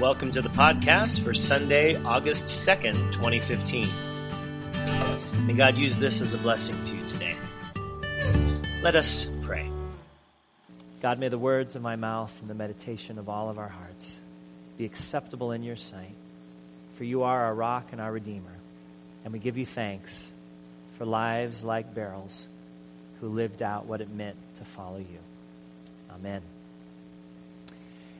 Welcome to the podcast for Sunday, August 2nd, 2015. May God use this as a blessing to you today. Let us pray. God, may the words of my mouth and the meditation of all of our hearts be acceptable in your sight, for you are our rock and our redeemer. And we give you thanks for lives like Beryl's who lived out what it meant to follow you. Amen.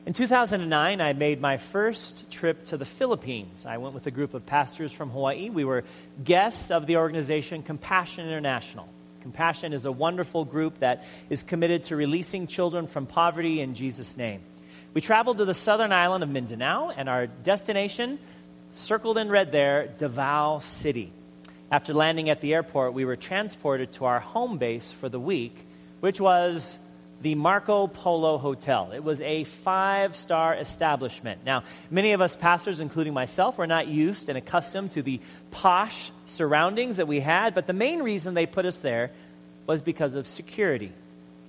In 2009, I made my first trip to the Philippines. I went with a group of pastors from Hawaii. We were guests of the organization Compassion International. Compassion is a wonderful group that is committed to releasing children from poverty in Jesus' name. We traveled to the southern island of Mindanao, and our destination, circled in red there, Davao City. After landing at the airport, we were transported to our home base for the week, which was the Marco Polo Hotel. It was a five star establishment. Now, many of us pastors, including myself, were not used and accustomed to the posh surroundings that we had, but the main reason they put us there was because of security.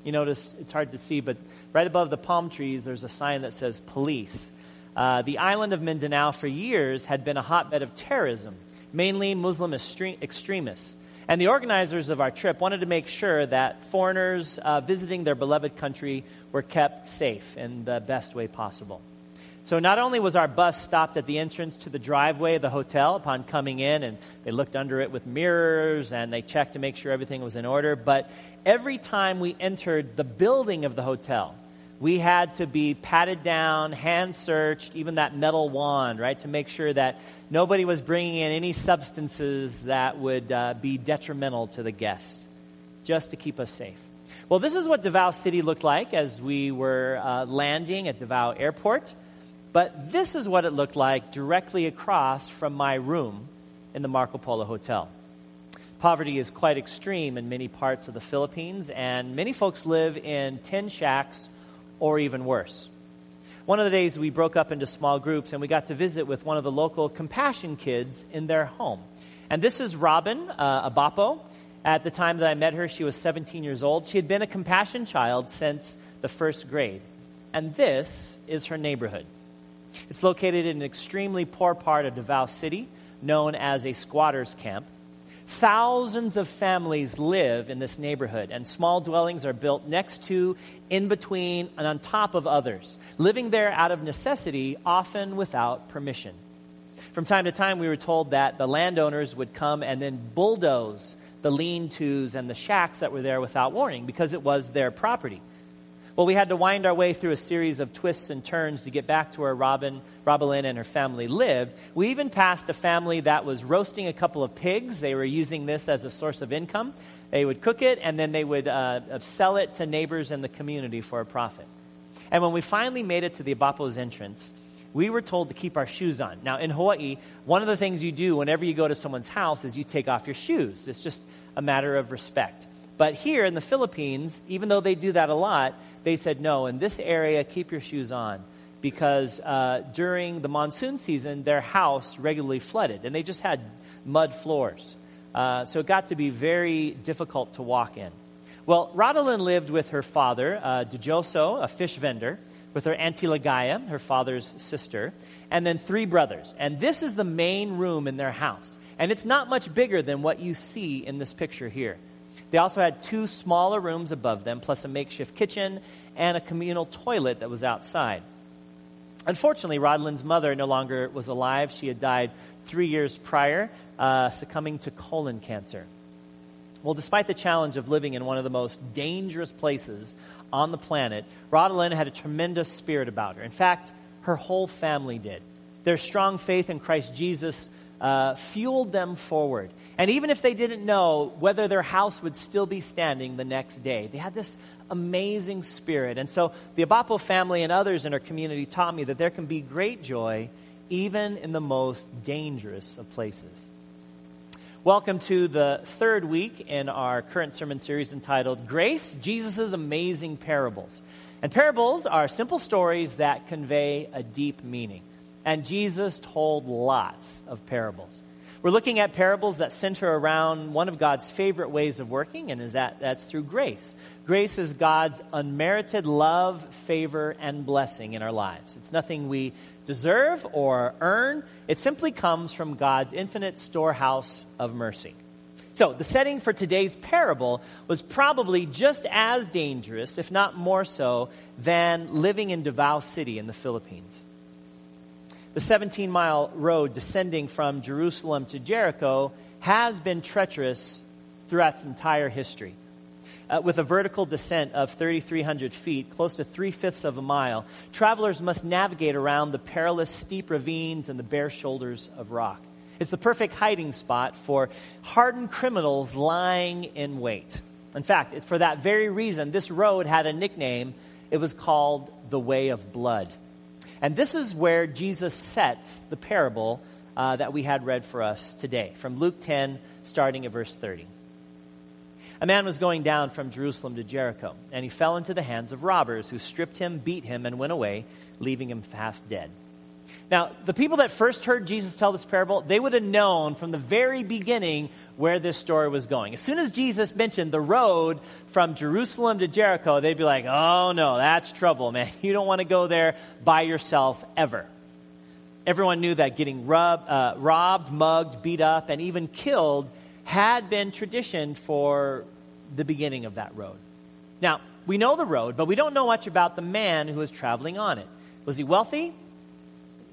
You notice it's hard to see, but right above the palm trees, there's a sign that says police. Uh, the island of Mindanao for years had been a hotbed of terrorism, mainly Muslim extremists. And the organizers of our trip wanted to make sure that foreigners uh, visiting their beloved country were kept safe in the best way possible. So not only was our bus stopped at the entrance to the driveway of the hotel upon coming in, and they looked under it with mirrors and they checked to make sure everything was in order, but every time we entered the building of the hotel, we had to be patted down, hand searched, even that metal wand, right, to make sure that nobody was bringing in any substances that would uh, be detrimental to the guests, just to keep us safe. Well, this is what Davao City looked like as we were uh, landing at Davao Airport. But this is what it looked like directly across from my room in the Marco Polo Hotel. Poverty is quite extreme in many parts of the Philippines, and many folks live in tin shacks or even worse. One of the days we broke up into small groups and we got to visit with one of the local compassion kids in their home. And this is Robin uh, Abapo. At the time that I met her, she was 17 years old. She had been a compassion child since the first grade. And this is her neighborhood. It's located in an extremely poor part of Davao City, known as a squatter's camp. Thousands of families live in this neighborhood, and small dwellings are built next to, in between, and on top of others, living there out of necessity, often without permission. From time to time, we were told that the landowners would come and then bulldoze the lean tos and the shacks that were there without warning because it was their property. Well, we had to wind our way through a series of twists and turns to get back to where Robin, Robelyn and her family lived. We even passed a family that was roasting a couple of pigs. They were using this as a source of income. They would cook it and then they would uh, sell it to neighbors in the community for a profit. And when we finally made it to the Abapo's entrance, we were told to keep our shoes on. Now, in Hawaii, one of the things you do whenever you go to someone's house is you take off your shoes. It's just a matter of respect. But here in the Philippines, even though they do that a lot, they said, no, in this area, keep your shoes on. Because uh, during the monsoon season, their house regularly flooded, and they just had mud floors. Uh, so it got to be very difficult to walk in. Well, Rodalyn lived with her father, uh, a fish vendor, with her Auntie Lagaya, her father's sister, and then three brothers. And this is the main room in their house. And it's not much bigger than what you see in this picture here. They also had two smaller rooms above them, plus a makeshift kitchen and a communal toilet that was outside. Unfortunately, Rodalyn's mother no longer was alive. She had died three years prior, uh, succumbing to colon cancer. Well, despite the challenge of living in one of the most dangerous places on the planet, Rodalyn had a tremendous spirit about her. In fact, her whole family did. Their strong faith in Christ Jesus uh, fueled them forward. And even if they didn't know whether their house would still be standing the next day, they had this amazing spirit. And so the Abapo family and others in our community taught me that there can be great joy even in the most dangerous of places. Welcome to the third week in our current sermon series entitled Grace Jesus' Amazing Parables. And parables are simple stories that convey a deep meaning. And Jesus told lots of parables. We're looking at parables that center around one of God's favorite ways of working, and is that that's through grace. Grace is God's unmerited love, favor, and blessing in our lives. It's nothing we deserve or earn. It simply comes from God's infinite storehouse of mercy. So, the setting for today's parable was probably just as dangerous, if not more so, than living in Davao City in the Philippines. The 17 mile road descending from Jerusalem to Jericho has been treacherous throughout its entire history. Uh, with a vertical descent of 3,300 feet, close to three fifths of a mile, travelers must navigate around the perilous steep ravines and the bare shoulders of rock. It's the perfect hiding spot for hardened criminals lying in wait. In fact, for that very reason, this road had a nickname. It was called the Way of Blood. And this is where Jesus sets the parable uh, that we had read for us today, from Luke 10, starting at verse 30. A man was going down from Jerusalem to Jericho, and he fell into the hands of robbers who stripped him, beat him, and went away, leaving him half dead. Now, the people that first heard Jesus tell this parable, they would have known from the very beginning where this story was going. As soon as Jesus mentioned the road from Jerusalem to Jericho, they'd be like, oh no, that's trouble, man. You don't want to go there by yourself ever. Everyone knew that getting rub, uh, robbed, mugged, beat up, and even killed had been tradition for the beginning of that road. Now, we know the road, but we don't know much about the man who was traveling on it. Was he wealthy?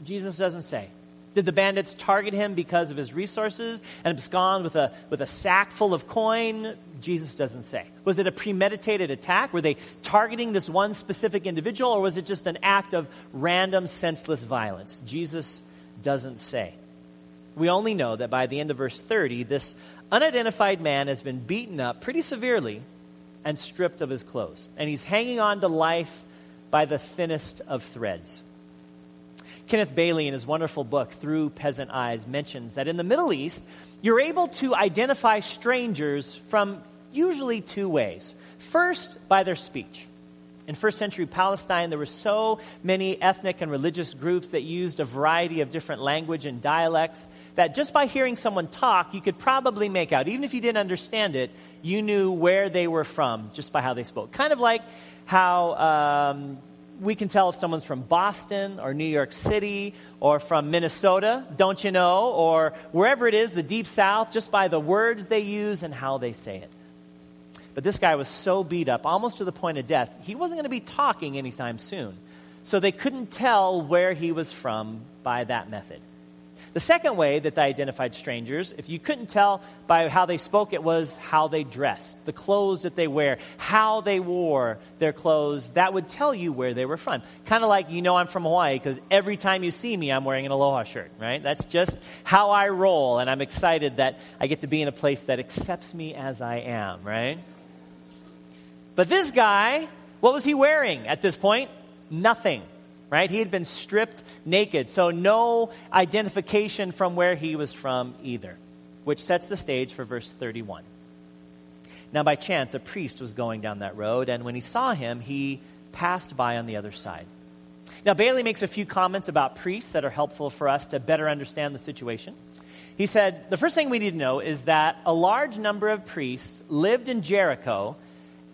Jesus doesn't say. Did the bandits target him because of his resources and abscond with a, with a sack full of coin? Jesus doesn't say. Was it a premeditated attack? Were they targeting this one specific individual, or was it just an act of random, senseless violence? Jesus doesn't say. We only know that by the end of verse 30, this unidentified man has been beaten up pretty severely and stripped of his clothes. And he's hanging on to life by the thinnest of threads. Kenneth Bailey, in his wonderful book, Through Peasant Eyes, mentions that in the Middle East, you're able to identify strangers from usually two ways. First, by their speech. In first century Palestine, there were so many ethnic and religious groups that used a variety of different language and dialects that just by hearing someone talk, you could probably make out, even if you didn't understand it, you knew where they were from just by how they spoke. Kind of like how um, we can tell if someone's from Boston or New York City or from Minnesota, don't you know, or wherever it is, the deep south, just by the words they use and how they say it. But this guy was so beat up, almost to the point of death, he wasn't going to be talking anytime soon. So they couldn't tell where he was from by that method. The second way that they identified strangers, if you couldn't tell by how they spoke, it was how they dressed, the clothes that they wear, how they wore their clothes. That would tell you where they were from. Kind of like you know I'm from Hawaii because every time you see me, I'm wearing an aloha shirt, right? That's just how I roll, and I'm excited that I get to be in a place that accepts me as I am, right? But this guy, what was he wearing at this point? Nothing right? He had been stripped naked, so no identification from where he was from either, which sets the stage for verse 31. Now, by chance, a priest was going down that road, and when he saw him, he passed by on the other side. Now, Bailey makes a few comments about priests that are helpful for us to better understand the situation. He said, The first thing we need to know is that a large number of priests lived in Jericho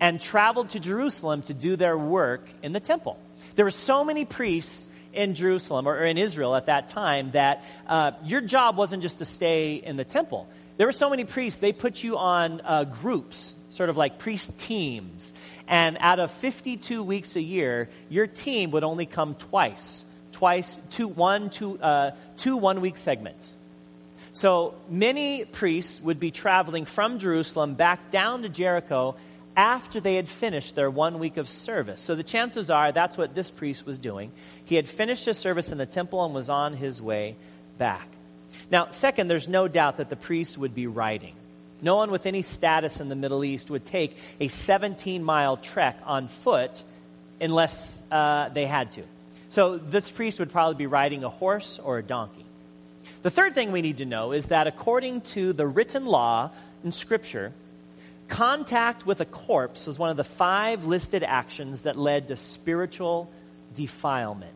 and traveled to Jerusalem to do their work in the temple. There were so many priests in Jerusalem or in Israel at that time that uh, your job wasn't just to stay in the temple. There were so many priests, they put you on uh, groups, sort of like priest teams. And out of 52 weeks a year, your team would only come twice. Twice, two, one, two, uh, two one week segments. So many priests would be traveling from Jerusalem back down to Jericho after they had finished their one week of service. So the chances are that's what this priest was doing. He had finished his service in the temple and was on his way back. Now, second, there's no doubt that the priest would be riding. No one with any status in the Middle East would take a 17 mile trek on foot unless uh, they had to. So this priest would probably be riding a horse or a donkey. The third thing we need to know is that according to the written law in Scripture, Contact with a corpse was one of the five listed actions that led to spiritual defilement.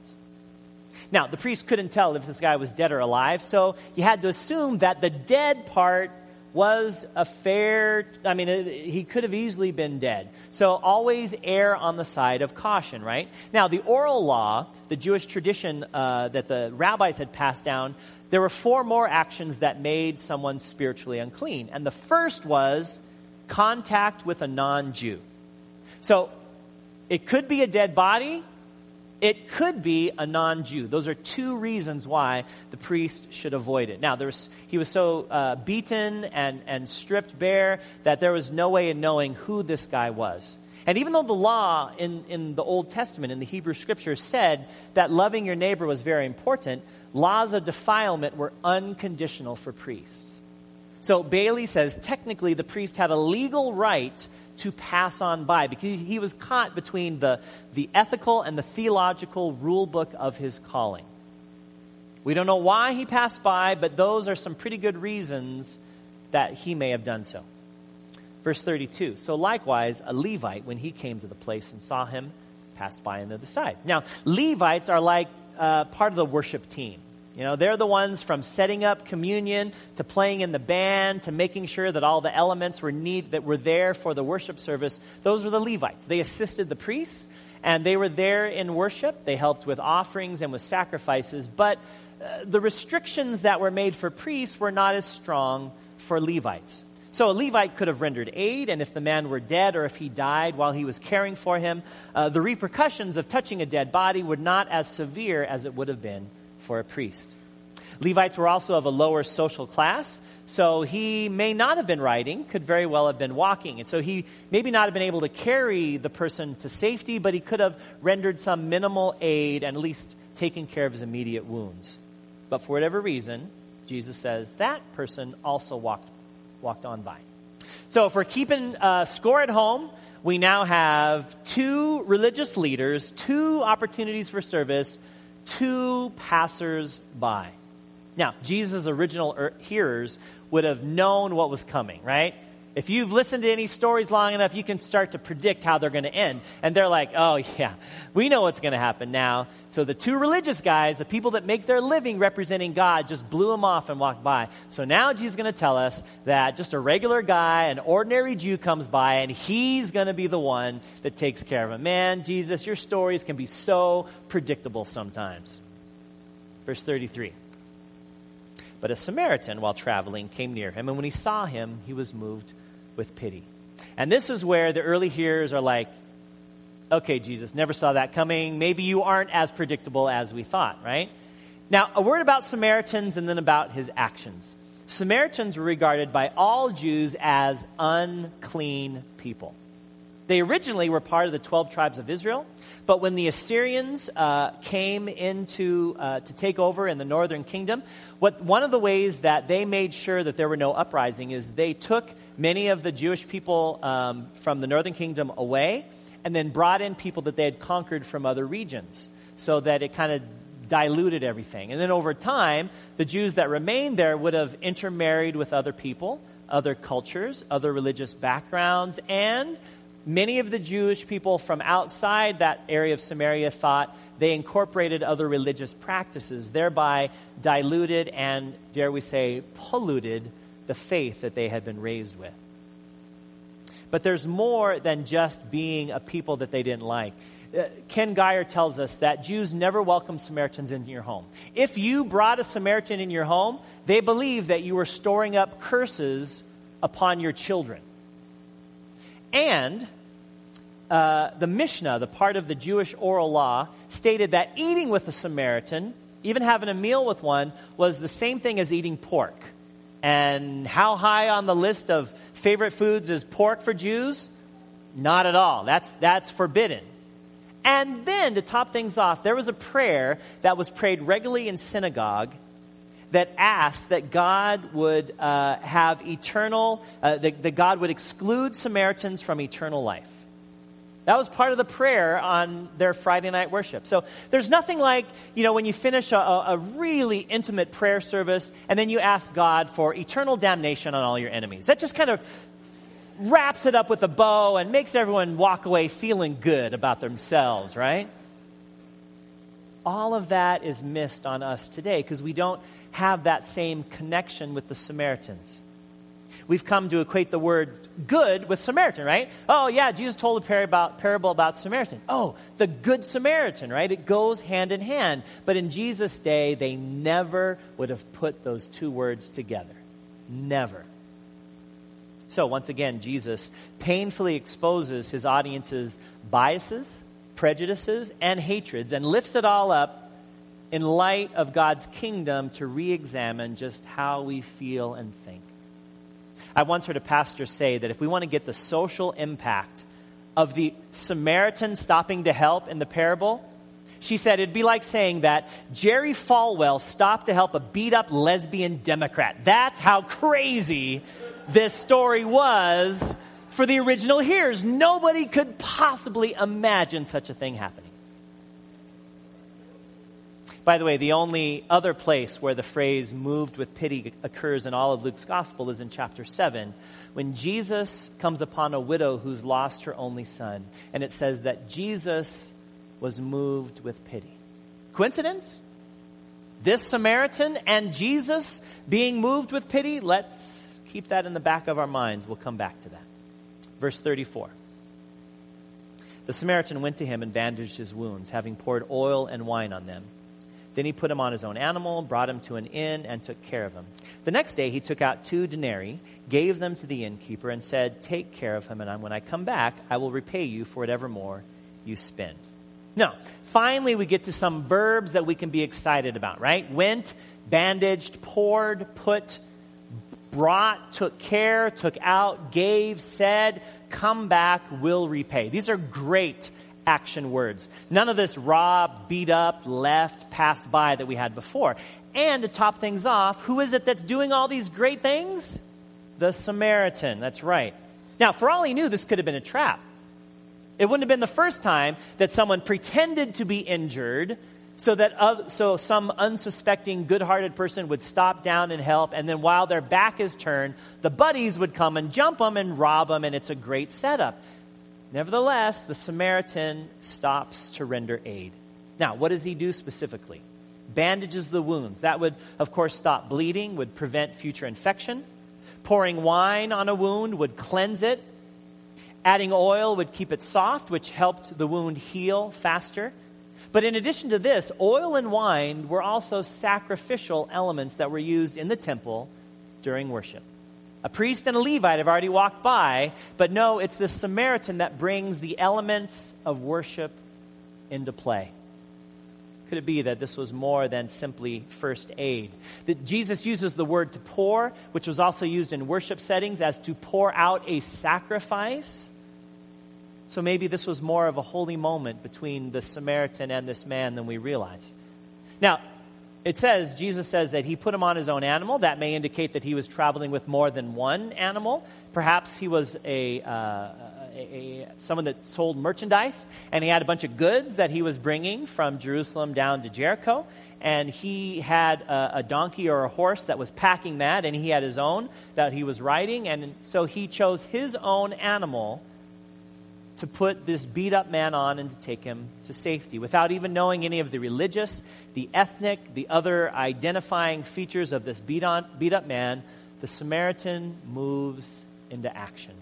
Now, the priest couldn't tell if this guy was dead or alive, so you had to assume that the dead part was a fair, I mean, he could have easily been dead. So always err on the side of caution, right? Now, the oral law, the Jewish tradition uh, that the rabbis had passed down, there were four more actions that made someone spiritually unclean. And the first was contact with a non Jew. So it could be a dead body, it could be a non Jew. Those are two reasons why the priest should avoid it. Now, there was, he was so uh, beaten and, and stripped bare that there was no way in knowing who this guy was. And even though the law in, in the Old Testament, in the Hebrew Scriptures, said that loving your neighbor was very important, laws of defilement were unconditional for priests. So Bailey says technically the priest had a legal right to pass on by because he was caught between the, the ethical and the theological rule book of his calling. We don't know why he passed by, but those are some pretty good reasons that he may have done so. Verse 32 So likewise, a Levite, when he came to the place and saw him, passed by on the other side. Now, Levites are like uh, part of the worship team. You know, they're the ones from setting up communion to playing in the band to making sure that all the elements were need that were there for the worship service. Those were the Levites. They assisted the priests and they were there in worship. They helped with offerings and with sacrifices, but uh, the restrictions that were made for priests were not as strong for Levites. So a Levite could have rendered aid, and if the man were dead or if he died while he was caring for him, uh, the repercussions of touching a dead body were not as severe as it would have been for a priest. Levites were also of a lower social class, so he may not have been riding, could very well have been walking. And so he maybe not have been able to carry the person to safety, but he could have rendered some minimal aid and at least taken care of his immediate wounds. But for whatever reason, Jesus says that person also walked, walked on by. So if we're keeping uh, score at home, we now have two religious leaders, two opportunities for service, two passers by. Now, Jesus' original er, hearers would have known what was coming, right? If you've listened to any stories long enough, you can start to predict how they're going to end. And they're like, oh, yeah, we know what's going to happen now. So the two religious guys, the people that make their living representing God, just blew him off and walked by. So now Jesus is going to tell us that just a regular guy, an ordinary Jew comes by, and he's going to be the one that takes care of him. Man, Jesus, your stories can be so predictable sometimes. Verse 33. But a Samaritan, while traveling, came near him, and when he saw him, he was moved with pity. And this is where the early hearers are like, okay, Jesus, never saw that coming. Maybe you aren't as predictable as we thought, right? Now, a word about Samaritans and then about his actions. Samaritans were regarded by all Jews as unclean people. They originally were part of the 12 tribes of Israel, but when the Assyrians uh, came into uh, to take over in the northern kingdom, what one of the ways that they made sure that there were no uprising is they took many of the Jewish people um, from the northern kingdom away, and then brought in people that they had conquered from other regions, so that it kind of diluted everything. And then over time, the Jews that remained there would have intermarried with other people, other cultures, other religious backgrounds, and Many of the Jewish people from outside that area of Samaria thought they incorporated other religious practices, thereby diluted and, dare we say, polluted the faith that they had been raised with. But there's more than just being a people that they didn't like. Uh, Ken Geyer tells us that Jews never welcome Samaritans into your home. If you brought a Samaritan in your home, they believe that you were storing up curses upon your children. And uh, the Mishnah, the part of the Jewish oral law, stated that eating with a Samaritan, even having a meal with one, was the same thing as eating pork. And how high on the list of favorite foods is pork for Jews? Not at all. That's, that's forbidden. And then, to top things off, there was a prayer that was prayed regularly in synagogue that asked that God would uh, have eternal, uh, that, that God would exclude Samaritans from eternal life. That was part of the prayer on their Friday night worship. So there's nothing like, you know, when you finish a, a, really intimate prayer service and then you ask God for eternal damnation on all your enemies. That just kind of wraps it up with a bow and makes everyone walk away feeling good about themselves, right? All of that is missed on us today because we don't have that same connection with the Samaritans. We've come to equate the word good with Samaritan, right? Oh, yeah, Jesus told a parable about Samaritan. Oh, the good Samaritan, right? It goes hand in hand. But in Jesus' day, they never would have put those two words together. Never. So, once again, Jesus painfully exposes his audience's biases, prejudices, and hatreds and lifts it all up in light of God's kingdom to re examine just how we feel and think. I once heard a pastor say that if we want to get the social impact of the Samaritan stopping to help in the parable, she said it'd be like saying that Jerry Falwell stopped to help a beat up lesbian Democrat. That's how crazy this story was for the original hearers. Nobody could possibly imagine such a thing happening. By the way, the only other place where the phrase moved with pity occurs in all of Luke's gospel is in chapter 7, when Jesus comes upon a widow who's lost her only son. And it says that Jesus was moved with pity. Coincidence? This Samaritan and Jesus being moved with pity? Let's keep that in the back of our minds. We'll come back to that. Verse 34. The Samaritan went to him and bandaged his wounds, having poured oil and wine on them. Then he put him on his own animal, brought him to an inn, and took care of him. The next day he took out two denarii, gave them to the innkeeper, and said, Take care of him, and when I come back, I will repay you for whatever more you spend. Now, finally, we get to some verbs that we can be excited about, right? Went, bandaged, poured, put, brought, took care, took out, gave, said, come back, will repay. These are great action words. None of this robbed, beat up, left, passed by that we had before. And to top things off, who is it that's doing all these great things? The Samaritan. That's right. Now, for all he knew, this could have been a trap. It wouldn't have been the first time that someone pretended to be injured so that so some unsuspecting good-hearted person would stop down and help and then while their back is turned the buddies would come and jump them and rob them and it's a great setup nevertheless the samaritan stops to render aid. Now what does he do specifically? Bandages the wounds. That would of course stop bleeding would prevent future infection. Pouring wine on a wound would cleanse it. Adding oil would keep it soft which helped the wound heal faster. But in addition to this, oil and wine were also sacrificial elements that were used in the temple during worship. A priest and a Levite have already walked by, but no, it's the Samaritan that brings the elements of worship into play. Could it be that this was more than simply first aid? That Jesus uses the word to pour, which was also used in worship settings as to pour out a sacrifice so maybe this was more of a holy moment between the Samaritan and this man than we realize. Now, it says, Jesus says that he put him on his own animal. That may indicate that he was traveling with more than one animal. Perhaps he was a, uh, a, a, someone that sold merchandise and he had a bunch of goods that he was bringing from Jerusalem down to Jericho. And he had a, a donkey or a horse that was packing that, and he had his own that he was riding. And so he chose his own animal to put this beat up man on and to take him to safety without even knowing any of the religious, the ethnic, the other identifying features of this beat, on, beat up man. The Samaritan moves into action.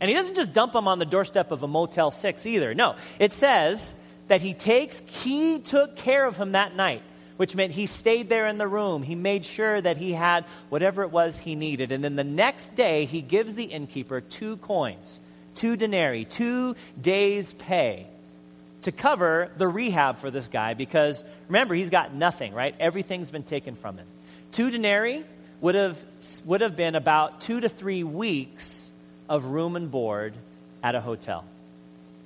And he doesn't just dump him on the doorstep of a Motel 6 either. No, it says that he takes, he took care of him that night which meant he stayed there in the room. He made sure that he had whatever it was he needed. And then the next day, he gives the innkeeper two coins two denarii, two days' pay to cover the rehab for this guy because remember, he's got nothing, right? Everything's been taken from him. Two denarii would have, would have been about two to three weeks of room and board at a hotel.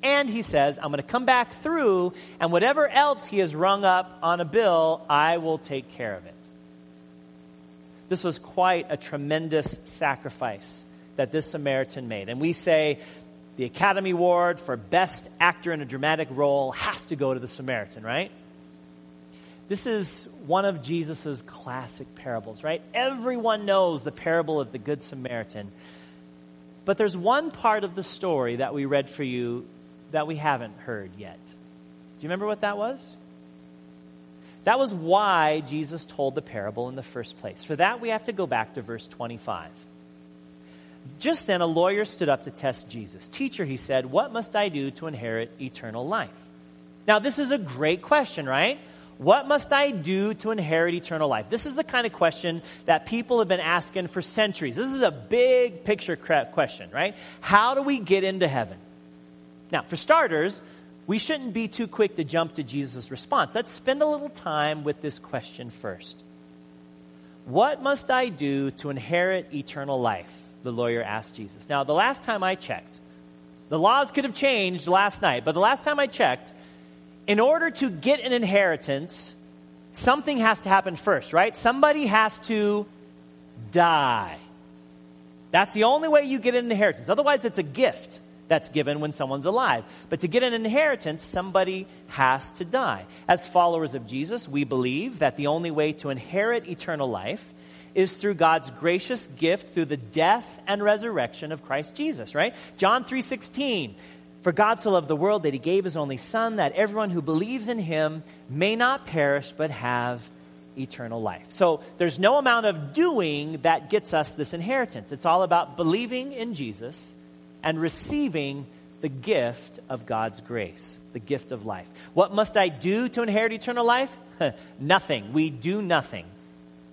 And he says, I'm going to come back through, and whatever else he has rung up on a bill, I will take care of it. This was quite a tremendous sacrifice that this Samaritan made. And we say, the Academy Award for Best Actor in a Dramatic Role has to go to the Samaritan, right? This is one of Jesus' classic parables, right? Everyone knows the parable of the Good Samaritan. But there's one part of the story that we read for you that we haven't heard yet. Do you remember what that was? That was why Jesus told the parable in the first place. For that, we have to go back to verse 25. Just then, a lawyer stood up to test Jesus. Teacher, he said, what must I do to inherit eternal life? Now, this is a great question, right? What must I do to inherit eternal life? This is the kind of question that people have been asking for centuries. This is a big picture question, right? How do we get into heaven? Now, for starters, we shouldn't be too quick to jump to Jesus' response. Let's spend a little time with this question first. What must I do to inherit eternal life? The lawyer asked Jesus. Now, the last time I checked, the laws could have changed last night, but the last time I checked, in order to get an inheritance, something has to happen first, right? Somebody has to die. That's the only way you get an inheritance. Otherwise, it's a gift that's given when someone's alive. But to get an inheritance, somebody has to die. As followers of Jesus, we believe that the only way to inherit eternal life is through God's gracious gift through the death and resurrection of Christ Jesus, right? John 3:16 For God so loved the world that he gave his only son that everyone who believes in him may not perish but have eternal life. So there's no amount of doing that gets us this inheritance. It's all about believing in Jesus and receiving the gift of God's grace, the gift of life. What must I do to inherit eternal life? nothing. We do nothing.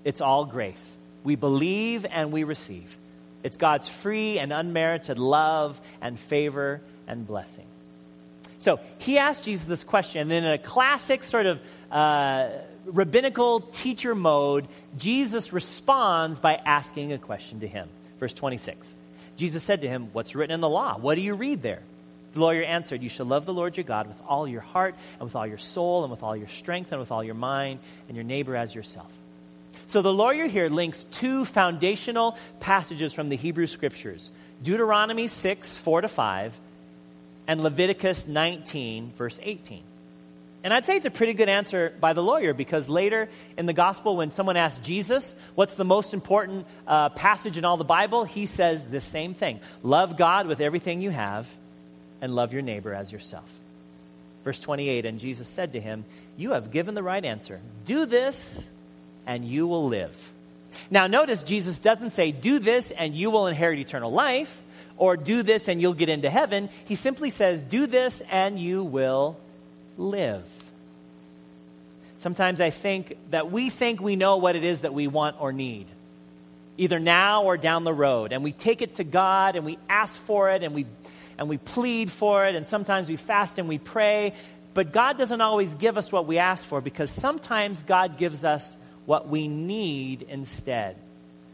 It's all grace. We believe and we receive. It's God's free and unmerited love and favor and blessing. So he asked Jesus this question, and then in a classic sort of uh, rabbinical teacher mode, Jesus responds by asking a question to him. Verse 26. Jesus said to him, What's written in the law? What do you read there? The lawyer answered, You shall love the Lord your God with all your heart, and with all your soul, and with all your strength, and with all your mind, and your neighbor as yourself. So the lawyer here links two foundational passages from the Hebrew Scriptures Deuteronomy 6, 4 to 5, and Leviticus 19, verse 18. And I'd say it's a pretty good answer by the lawyer because later in the gospel, when someone asks Jesus, what's the most important uh, passage in all the Bible, he says the same thing Love God with everything you have and love your neighbor as yourself. Verse 28 And Jesus said to him, You have given the right answer. Do this and you will live. Now, notice Jesus doesn't say, Do this and you will inherit eternal life, or do this and you'll get into heaven. He simply says, Do this and you will live. Sometimes I think that we think we know what it is that we want or need, either now or down the road. And we take it to God and we ask for it and we, and we plead for it. And sometimes we fast and we pray. But God doesn't always give us what we ask for because sometimes God gives us what we need instead,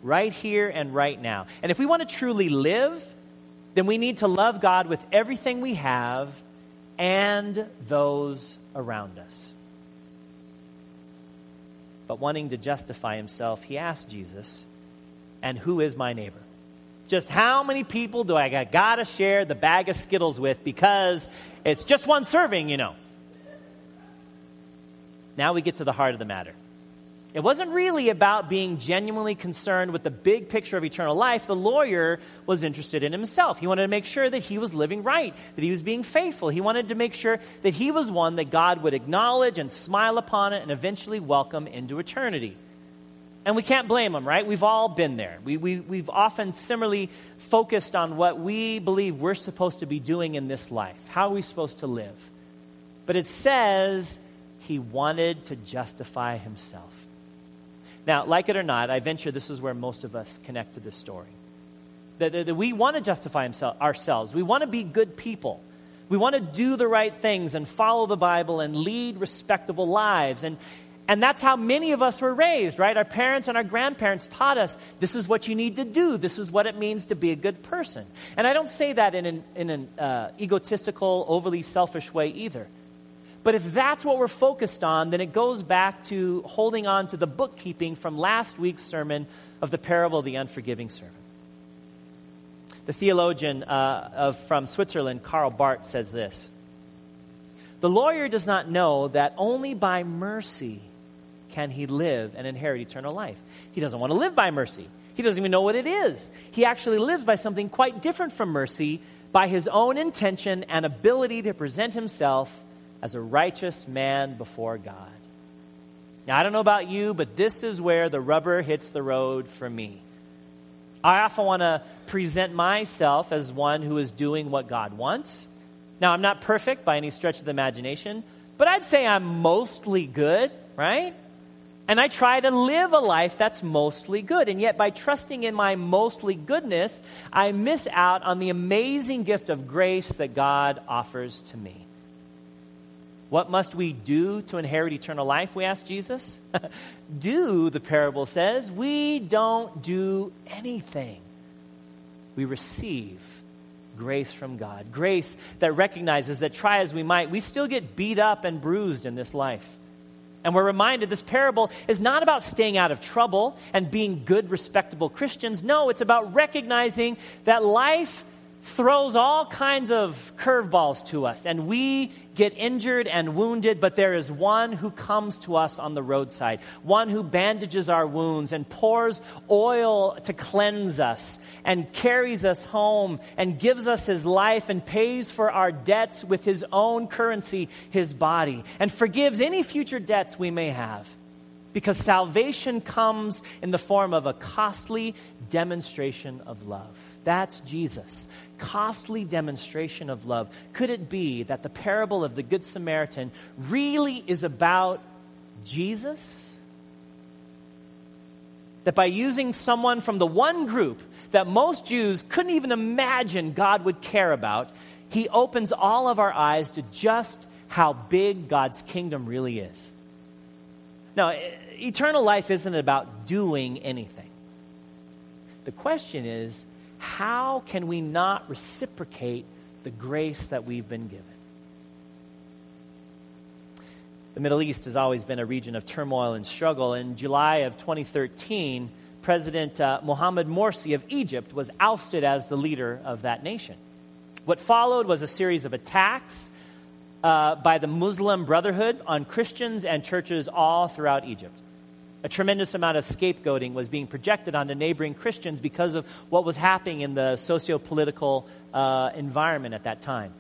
right here and right now. And if we want to truly live, then we need to love God with everything we have and those around us. But wanting to justify himself, he asked Jesus, And who is my neighbor? Just how many people do I got to share the bag of Skittles with because it's just one serving, you know? Now we get to the heart of the matter. It wasn't really about being genuinely concerned with the big picture of eternal life. The lawyer was interested in himself. He wanted to make sure that he was living right, that he was being faithful. He wanted to make sure that he was one that God would acknowledge and smile upon it and eventually welcome into eternity. And we can't blame him, right? We've all been there. We, we, we've often similarly focused on what we believe we're supposed to be doing in this life. How are we supposed to live? But it says he wanted to justify himself. Now, like it or not, I venture this is where most of us connect to this story. That, that, that we want to justify himself, ourselves. We want to be good people. We want to do the right things and follow the Bible and lead respectable lives. And, and that's how many of us were raised, right? Our parents and our grandparents taught us this is what you need to do. This is what it means to be a good person. And I don't say that in an, in an uh, egotistical, overly selfish way either. But if that's what we're focused on, then it goes back to holding on to the bookkeeping from last week's sermon of the parable of the unforgiving servant. The theologian uh, of, from Switzerland, Karl Barth, says this The lawyer does not know that only by mercy can he live and inherit eternal life. He doesn't want to live by mercy. He doesn't even know what it is. He actually lives by something quite different from mercy, by his own intention and ability to present himself as a righteous man before God. Now, I don't know about you, but this is where the rubber hits the road for me. I often want to present myself as one who is doing what God wants. Now, I'm not perfect by any stretch of the imagination, but I'd say I'm mostly good, right? And I try to live a life that's mostly good. And yet, by trusting in my mostly goodness, I miss out on the amazing gift of grace that God offers to me. What must we do to inherit eternal life? We ask Jesus. do, the parable says. We don't do anything. We receive grace from God. Grace that recognizes that, try as we might, we still get beat up and bruised in this life. And we're reminded this parable is not about staying out of trouble and being good, respectable Christians. No, it's about recognizing that life throws all kinds of curveballs to us, and we get injured and wounded, but there is one who comes to us on the roadside, one who bandages our wounds and pours oil to cleanse us and carries us home and gives us his life and pays for our debts with his own currency, his body, and forgives any future debts we may have. Because salvation comes in the form of a costly demonstration of love. That's Jesus. Costly demonstration of love. Could it be that the parable of the Good Samaritan really is about Jesus? That by using someone from the one group that most Jews couldn't even imagine God would care about, he opens all of our eyes to just how big God's kingdom really is. Now, eternal life isn't about doing anything. The question is, how can we not reciprocate the grace that we've been given? The Middle East has always been a region of turmoil and struggle. In July of 2013, President uh, Mohamed Morsi of Egypt was ousted as the leader of that nation. What followed was a series of attacks uh, by the Muslim Brotherhood on Christians and churches all throughout Egypt a tremendous amount of scapegoating was being projected onto neighboring Christians because of what was happening in the socio political uh, environment at that time.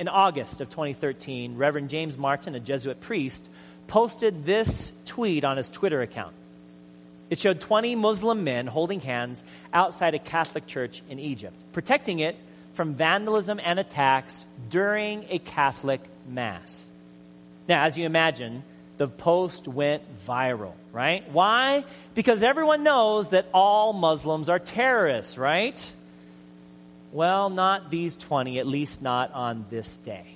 In August of 2013, Reverend James Martin, a Jesuit priest, posted this tweet on his Twitter account. It showed 20 Muslim men holding hands outside a Catholic church in Egypt, protecting it from vandalism and attacks during a Catholic Mass. Now, as you imagine, the post went viral, right? Why? Because everyone knows that all Muslims are terrorists, right? Well, not these 20, at least not on this day.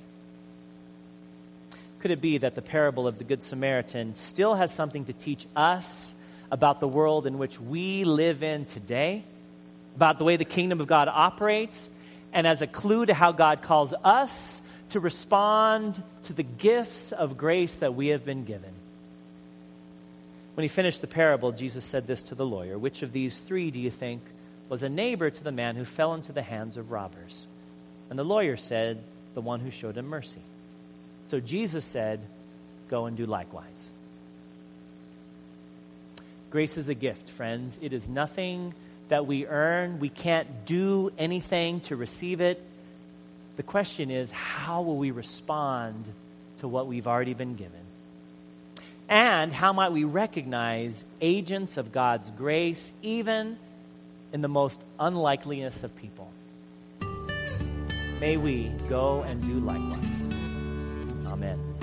Could it be that the parable of the Good Samaritan still has something to teach us about the world in which we live in today? About the way the kingdom of God operates? And as a clue to how God calls us to respond to the gifts of grace that we have been given. When he finished the parable, Jesus said this to the lawyer Which of these three do you think was a neighbor to the man who fell into the hands of robbers? And the lawyer said, The one who showed him mercy. So Jesus said, Go and do likewise. Grace is a gift, friends. It is nothing that we earn. We can't do anything to receive it. The question is, how will we respond to what we've already been given? And how might we recognize agents of God's grace even in the most unlikeliness of people? May we go and do likewise. Amen.